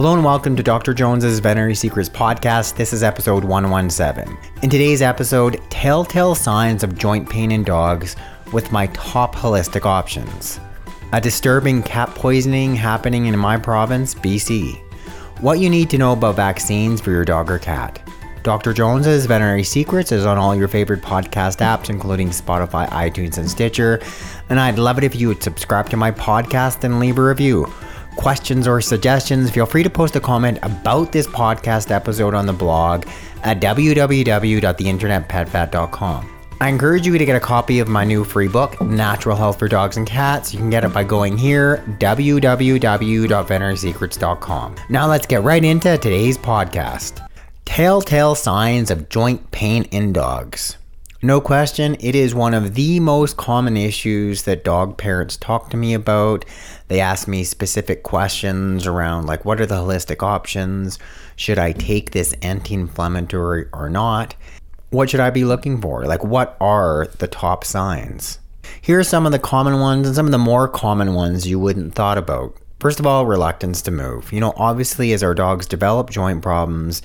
Hello and welcome to Dr. Jones's Veterinary Secrets podcast. This is episode 117. In today's episode, telltale signs of joint pain in dogs with my top holistic options. A disturbing cat poisoning happening in my province, BC. What you need to know about vaccines for your dog or cat. Dr. Jones's Veterinary Secrets is on all your favorite podcast apps, including Spotify, iTunes, and Stitcher. And I'd love it if you would subscribe to my podcast and leave a review questions or suggestions, feel free to post a comment about this podcast episode on the blog at www.theinternetpetvet.com. I encourage you to get a copy of my new free book, Natural Health for Dogs and Cats. You can get it by going here, www.veterinarysecrets.com. Now let's get right into today's podcast. Telltale signs of joint pain in dogs. No question, it is one of the most common issues that dog parents talk to me about. They ask me specific questions around, like, what are the holistic options? Should I take this anti inflammatory or not? What should I be looking for? Like, what are the top signs? Here are some of the common ones and some of the more common ones you wouldn't thought about. First of all, reluctance to move. You know, obviously, as our dogs develop joint problems,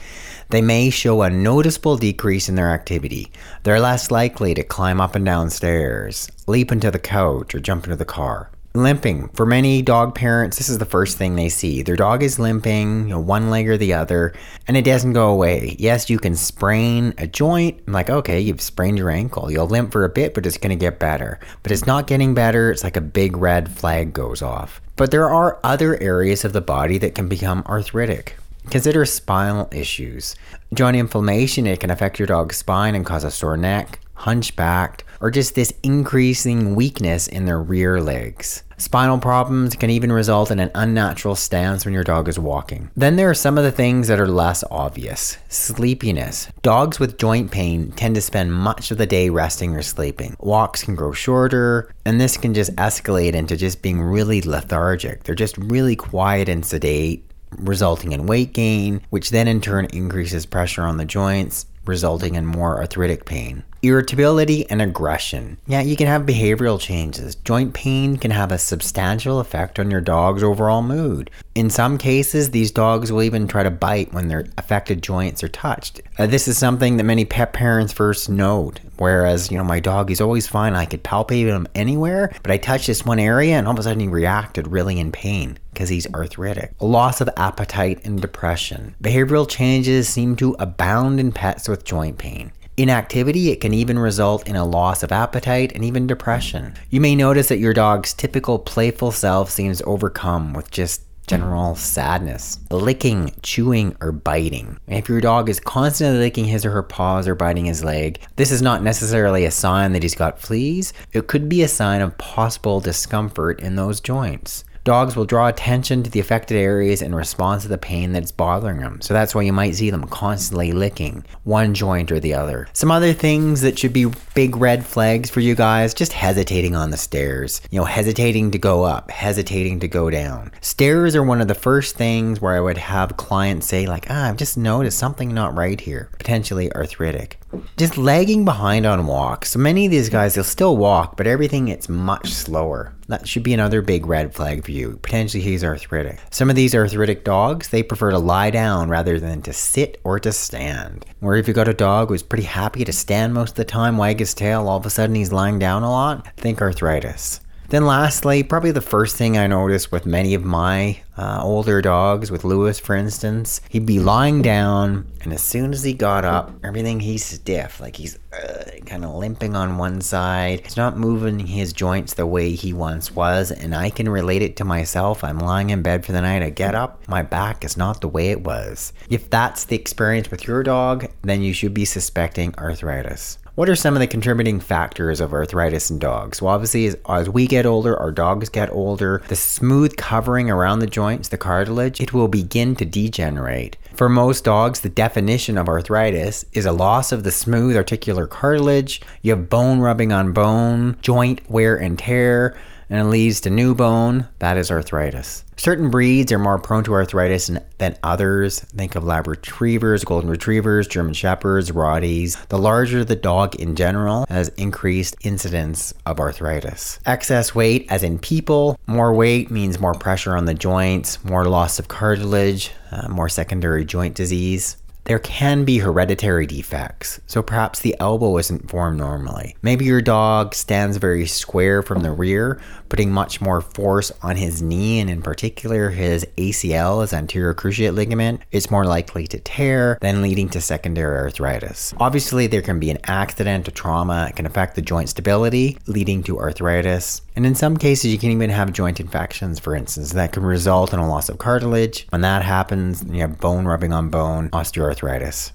they may show a noticeable decrease in their activity. They're less likely to climb up and down stairs, leap into the couch, or jump into the car. Limping. For many dog parents, this is the first thing they see. Their dog is limping, you know, one leg or the other, and it doesn't go away. Yes, you can sprain a joint. I'm like, okay, you've sprained your ankle. You'll limp for a bit, but it's going to get better. But it's not getting better. It's like a big red flag goes off. But there are other areas of the body that can become arthritic. Consider spinal issues. Joint inflammation, it can affect your dog's spine and cause a sore neck, hunchbacked, or just this increasing weakness in their rear legs. Spinal problems can even result in an unnatural stance when your dog is walking. Then there are some of the things that are less obvious. Sleepiness. Dogs with joint pain tend to spend much of the day resting or sleeping. Walks can grow shorter, and this can just escalate into just being really lethargic. They're just really quiet and sedate, resulting in weight gain, which then in turn increases pressure on the joints, resulting in more arthritic pain. Irritability and aggression. Yeah, you can have behavioral changes. Joint pain can have a substantial effect on your dog's overall mood. In some cases, these dogs will even try to bite when their affected joints are touched. Uh, this is something that many pet parents first note. Whereas, you know, my dog is always fine. I could palpate him anywhere, but I touch this one area and all of a sudden he reacted really in pain because he's arthritic. Loss of appetite and depression. Behavioral changes seem to abound in pets with joint pain. Inactivity, it can even result in a loss of appetite and even depression. You may notice that your dog's typical playful self seems overcome with just general sadness, licking, chewing, or biting. If your dog is constantly licking his or her paws or biting his leg, this is not necessarily a sign that he's got fleas. It could be a sign of possible discomfort in those joints. Dogs will draw attention to the affected areas in response to the pain that's bothering them. So that's why you might see them constantly licking one joint or the other. Some other things that should be big red flags for you guys just hesitating on the stairs. You know, hesitating to go up, hesitating to go down. Stairs are one of the first things where I would have clients say, like, ah, I've just noticed something not right here, potentially arthritic. Just lagging behind on walks. So many of these guys, they'll still walk, but everything it's much slower. That should be another big red flag for you. Potentially he's arthritic. Some of these arthritic dogs, they prefer to lie down rather than to sit or to stand. Where if you got a dog who's pretty happy to stand most of the time, wag his tail, all of a sudden he's lying down a lot, think arthritis. Then, lastly, probably the first thing I noticed with many of my uh, older dogs, with Lewis for instance, he'd be lying down, and as soon as he got up, everything he's stiff, like he's uh, kind of limping on one side. He's not moving his joints the way he once was, and I can relate it to myself. I'm lying in bed for the night, I get up, my back is not the way it was. If that's the experience with your dog, then you should be suspecting arthritis. What are some of the contributing factors of arthritis in dogs? Well, obviously, as, as, we get older, our dogs get older, the smooth covering around the joints, the cartilage, it will begin to degenerate. For most dogs, the definition of arthritis is a loss of the smooth articular cartilage. You have bone rubbing on bone, joint wear and tear, and it leads to new bone. That is arthritis. Certain breeds are more prone to arthritis than others. Think of Lab Retrievers, Golden Retrievers, German Shepherds, Rotties. The larger the dog in general has increased incidence of arthritis. Excess weight, as in people, more weight means more pressure on the joints, more loss of cartilage, uh, more secondary joint disease. There can be hereditary defects, so perhaps the elbow isn't formed normally. Maybe your dog stands very square from the rear, putting much more force on his knee, and in particular his ACL, his anterior cruciate ligament, is more likely to tear, then leading to secondary arthritis. Obviously, there can be an accident, a trauma, it can affect the joint stability, leading to arthritis. And in some cases, you can even have joint infections, for instance, that can result in a loss of cartilage. When that happens, you have bone rubbing on bone, osteoarthritis.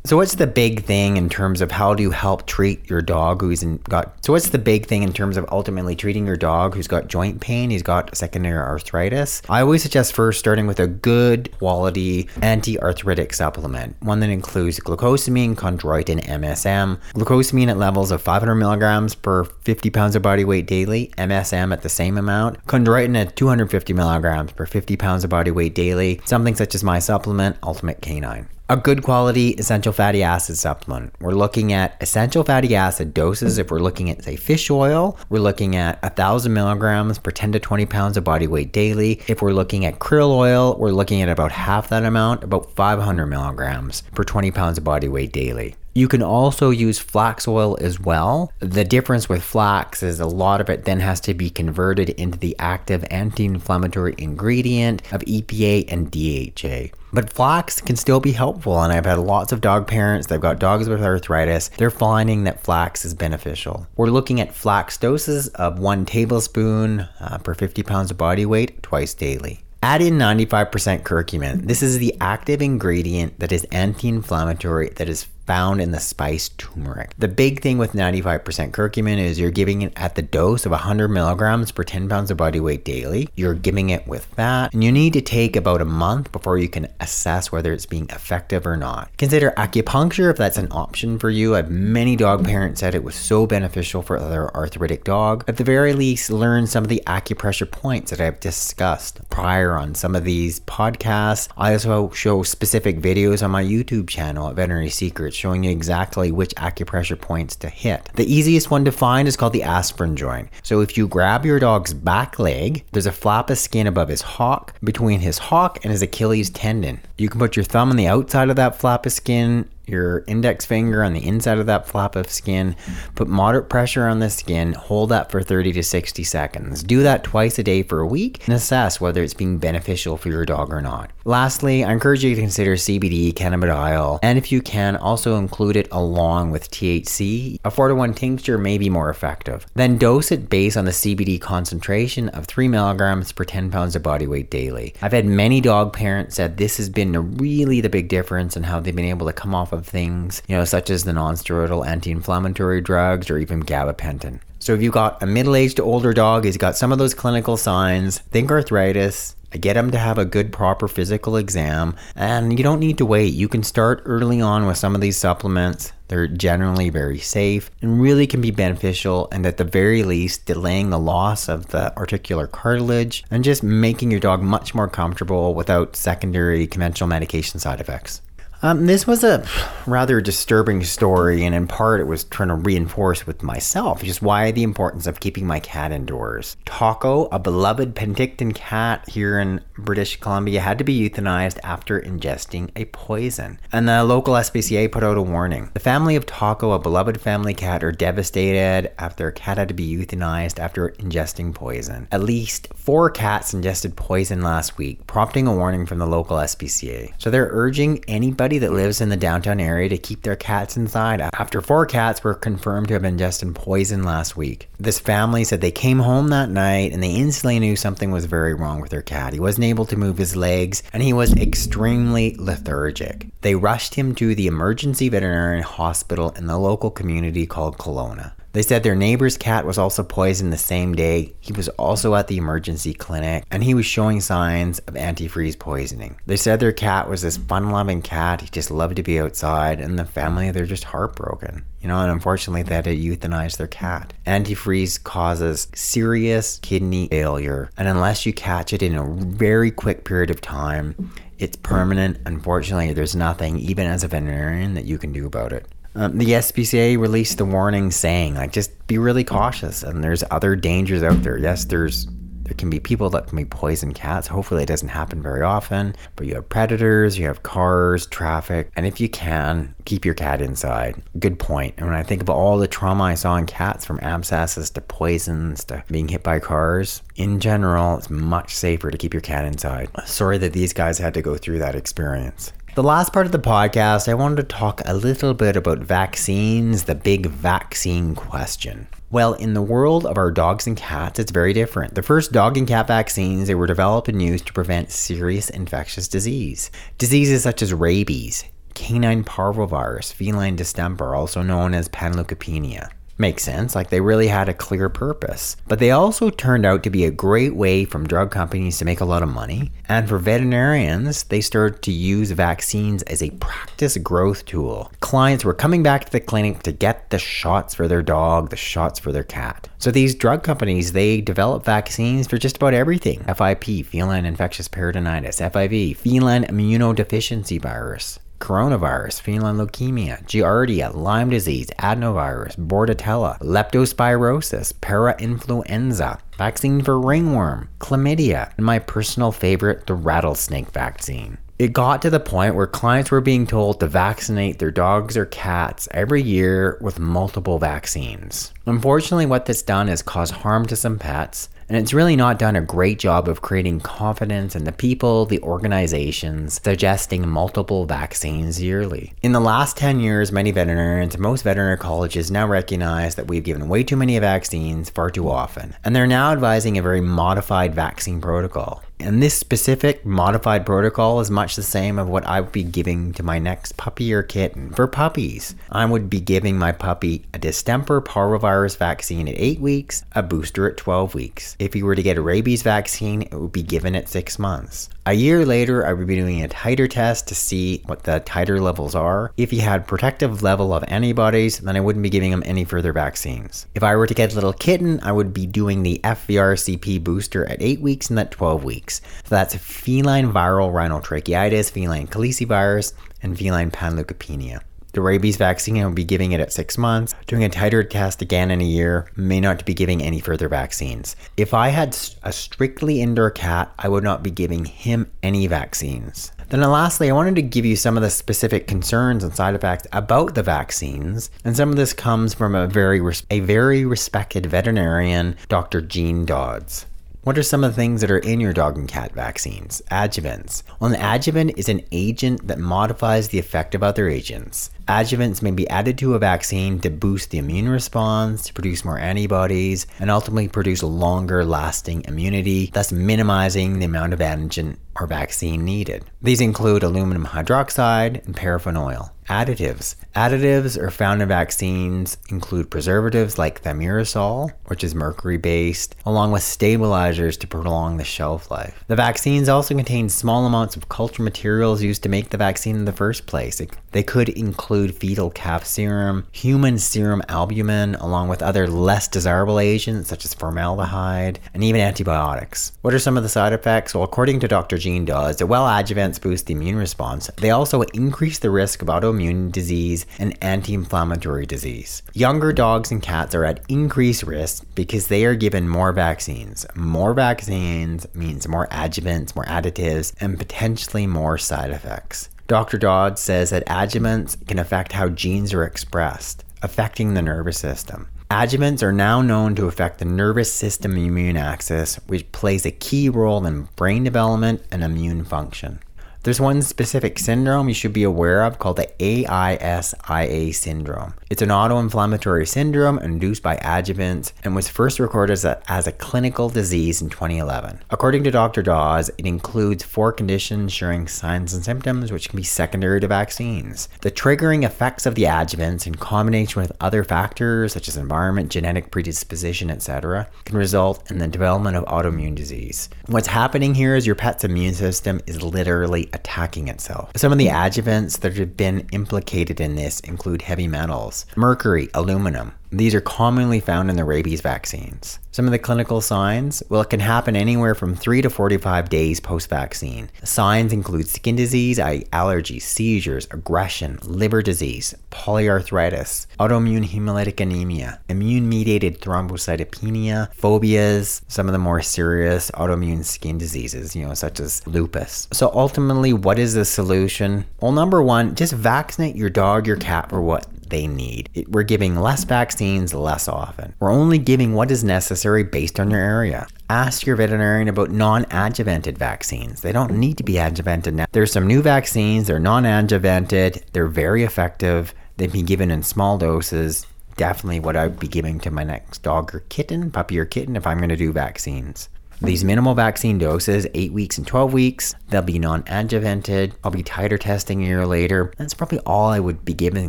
So, what's the big thing in terms of how do you help treat your dog who's in, got? So, what's the big thing in terms of ultimately treating your dog who's got joint pain? He's got secondary arthritis. I always suggest first starting with a good quality anti-arthritic supplement, one that includes glucosamine, chondroitin, MSM. Glucosamine at levels of 500 milligrams per 50 pounds of body weight daily. MSM at the same amount. Chondroitin at 250 milligrams per 50 pounds of body weight daily. Something such as my supplement, Ultimate Canine a good quality essential fatty acid supplement. We're looking at essential fatty acid doses. If we're looking at, say, fish oil, we're looking at 1,000 milligrams per 10 to 20 pounds of body weight daily. If we're looking at krill oil, we're looking at about half that amount, about 500 milligrams per 20 pounds of body weight daily. You can also use flax oil as well. The difference with flax is a lot of it then has to be converted into the active anti inflammatory ingredient of EPA and DHA. But flax can still be helpful, and I've had lots of dog parents, that've got dogs with arthritis, they're finding that flax is beneficial. We're looking at flax doses of one tablespoon uh, per 50 pounds of body weight twice daily. Add in 95% curcumin. This is the active ingredient that is anti inflammatory, that is found in the spice turmeric. The big thing with 95% curcumin is you're giving it at the dose of 100 milligrams per 10 pounds of body weight daily. You're giving it with that, and you need to take about a month before you can assess whether it's being effective or not. Consider acupuncture if that's an option for you. I've many dog parents said it was so beneficial for their arthritic dog. At the very least, learn some of the acupressure points that I've discussed prior on some of these podcasts. I also show specific videos on my YouTube channel at Veterinary Secrets showing you exactly which acupressure points to hit. The easiest one to find is called the aspirin joint. So if you grab your dog's back leg, there's a flap of skin above his hock, between his hock and his Achilles tendon. You can put your thumb on the outside of that flap of skin your index finger on the inside of that flap of skin, put moderate pressure on the skin, hold that for 30 to 60 seconds. Do that twice a day for a week and assess whether it's being beneficial for your dog or not. Lastly, I encourage you to consider CBD, cannabidiol, and if you can, also include it along with THC. A 4 to 1 tincture may be more effective. Then dose it based on the CBD concentration of 3 milligrams per 10 pounds of body weight daily. I've had many dog parents said this has been really the big difference in how they've been able to come off of of things, you know, such as the nonsteroidal anti-inflammatory drugs or even gabapentin. So if you've got a middle-aged to older dog, he's got some of those clinical signs, think arthritis, get him to have a good proper physical exam and you don't need to wait. You can start early on with some of these supplements. They're generally very safe and really can be beneficial and at the very least delaying the loss of the articular cartilage and just making your dog much more comfortable without secondary conventional medication side effects um, this was a rather disturbing story, and in part it was trying to reinforce with myself just why the importance of keeping my cat indoors. Taco, a beloved Penticton cat here in British Columbia, had to be euthanized after ingesting a poison, and the local SPCA put out a warning. The family of Taco, a beloved family cat, are devastated after a cat had to be euthanized after ingesting poison. At least four cats ingested poison last week, prompting a warning from the local SPCA. So they're urging anybody that lives in the downtown area to keep their cats inside after four cats were confirmed to have ingested poison last week. This family said they came home that night and they instantly knew something was very wrong with their cat. He wasn't able to move his legs and he was extremely lethargic. They rushed him to the emergency veterinary hospital in the local community called Kelowna. They said their neighbor's cat was also poisoned the same day. He was also at the emergency clinic and he was showing signs of antifreeze poisoning. They said their cat was this fun loving cat. He just loved to be outside and the family, they're just heartbroken. You know, and unfortunately, they had to euthanize their cat. Antifreeze causes serious kidney failure, and unless you catch it in a very quick period of time, it's permanent. Unfortunately, there's nothing, even as a veterinarian, that you can do about it. Um, the SPCA released a warning saying, like, just be really cautious. And there's other dangers out there. Yes, there's there can be people that can be poison cats. Hopefully, it doesn't happen very often. But you have predators, you have cars, traffic, and if you can, keep your cat inside. Good point. And when I think of all the trauma I saw in cats, from abscesses to poisons to being hit by cars, in general, it's much safer to keep your cat inside. Sorry that these guys had to go through that experience. The last part of the podcast, I wanted to talk a little bit about vaccines, the big vaccine question. Well, in the world of our dogs and cats, it's very different. The first dog and cat vaccines, they were developed and used to prevent serious infectious disease. Diseases such as rabies, canine parvovirus, feline distemper, also known as panleukopenia. Makes sense, like they really had a clear purpose. But they also turned out to be a great way from drug companies to make a lot of money. And for veterinarians, they started to use vaccines as a practice growth tool. Clients were coming back to the clinic to get the shots for their dog, the shots for their cat. So these drug companies, they develop vaccines for just about everything. FIP, feline infectious peritonitis, FIV, feline immunodeficiency virus coronavirus, feline leukemia, giardia, Lyme disease, adenovirus, bordetella, leptospirosis, parainfluenza, vaccine for ringworm, chlamydia, and my personal favorite, the rattlesnake vaccine. It got to the point where clients were being told to vaccinate their dogs or cats every year with multiple vaccines. Unfortunately, what this done is cause harm to some pets, and it's really not done a great job of creating confidence in the people, the organizations, suggesting multiple vaccines yearly. In the last 10 years, many veterinarians, most veterinary colleges now recognize that we've given way too many vaccines far too often, and they're now advising a very modified vaccine protocol. And this specific modified protocol is much the same of what I would be giving to my next puppy or kitten. For puppies, I would be giving my puppy a distemper parvovirus vaccine at 8 weeks, a booster at 12 weeks. If he were to get a rabies vaccine, it would be given at 6 months. A year later, I would be doing a titer test to see what the titer levels are. If he had protective level of antibodies, then I wouldn't be giving him any further vaccines. If I were to get a little kitten, I would be doing the FVRCP booster at 8 weeks and at 12 weeks. So that's feline viral rhinotracheitis, feline calicivirus, and feline panleukopenia. The rabies vaccine, I will be giving it at six months. Doing a titer test again in a year, may not be giving any further vaccines. If I had a strictly indoor cat, I would not be giving him any vaccines. Then, lastly, I wanted to give you some of the specific concerns and side effects about the vaccines, and some of this comes from a very res- a very respected veterinarian, Dr. Jean Dodds. What are some of the things that are in your dog and cat vaccines? Adjuvants. Well, an adjuvant is an agent that modifies the effect of other agents. Adjuvants may be added to a vaccine to boost the immune response, to produce more antibodies, and ultimately produce longer lasting immunity, thus minimizing the amount of antigen or vaccine needed. These include aluminum hydroxide and paraffin oil. Additives. Additives are found in vaccines include preservatives like thimerosal, which is mercury based, along with stabilizers to prolong the shelf life. The vaccines also contain small amounts of culture materials used to make the vaccine in the first place. They could include fetal calf serum, human serum albumin, along with other less desirable agents such as formaldehyde, and even antibiotics. What are some of the side effects? Well, according to Dr. Jean Dodds, the well adjuvants boost the immune response. They also increase the risk of autoimmune autoimmune disease, and anti inflammatory disease. Younger dogs and cats are at increased risk because they are given more vaccines. More vaccines means more adjuvants, more additives, and potentially more side effects. Dr. Dodd says that adjuvants can affect how genes are expressed, affecting the nervous system. Adjuvants are now known to affect the nervous system immune axis, which plays a key role in brain development and immune function. There's one specific syndrome you should be aware of called the ASIA syndrome. It's an auto-inflammatory syndrome induced by adjuvants and was first recorded as a, as a clinical disease in 2011. According to Dr. Dawes, it includes four conditions showing signs and symptoms which can be secondary to vaccines. The triggering effects of the adjuvants in combination with other factors such as environment, genetic predisposition, etc., can result in the development of autoimmune disease. What's happening here is your pet's immune system is literally attacking itself. Some of the adjuvants that have been implicated in this include heavy metals, mercury, aluminum, these are commonly found in the rabies vaccines. Some of the clinical signs, well, it can happen anywhere from 3 to 45 days post vaccine. Signs include skin disease, allergies, seizures, aggression, liver disease, polyarthritis, autoimmune hemolytic anemia, immune mediated thrombocytopenia, phobias, some of the more serious autoimmune skin diseases, you know, such as lupus. So ultimately, what is the solution? Well, number one, just vaccinate your dog, your cat for what they need. We're giving less vaccines less often. We're only giving what is necessary based on your area. Ask your veterinarian about non adjuvanted vaccines. They don't need to be adjuvanted now. There's some new vaccines, they're non adjuvanted, they're very effective, they've been given in small doses. Definitely what I'd be giving to my next dog or kitten, puppy or kitten, if I'm going to do vaccines. These minimal vaccine doses, 8 weeks and 12 weeks, they'll be non adjuvanted. I'll be titer testing a year later. That's probably all I would be giving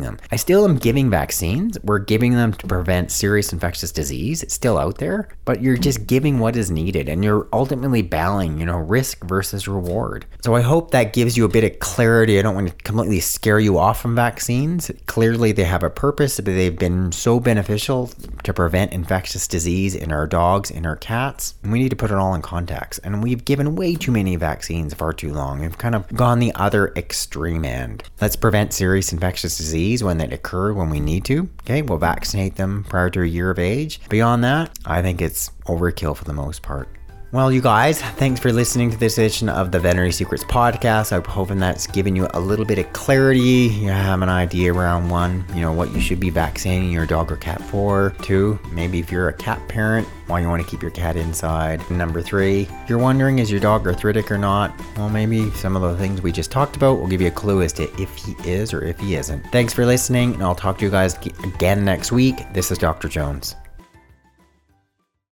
them. I still am giving vaccines. We're giving them to prevent serious infectious disease. It's still out there, but you're just giving what is needed and you're ultimately balancing, you know, risk versus reward. So I hope that gives you a bit of clarity. I don't want to completely scare you off from vaccines. Clearly, they have a purpose, but they've been so beneficial to prevent infectious disease in our dogs, in our cats. We need to put it all in contacts. And we've given way too many vaccines far too long. We've kind of gone the other extreme end. Let's prevent serious infectious disease when they occur when we need to. Okay, we'll vaccinate them prior to a year of age. Beyond that, I think it's overkill for the most part. Well, you guys, thanks for listening to this edition of the Veterinary Secrets podcast. I'm hoping that's given you a little bit of clarity. You have an idea around one, you know, what you should be vaccinating your dog or cat for. Two, maybe if you're a cat parent, why you want to keep your cat inside. Number three, you're wondering is your dog arthritic or not? Well, maybe some of the things we just talked about will give you a clue as to if he is or if he isn't. Thanks for listening, and I'll talk to you guys again next week. This is Dr. Jones.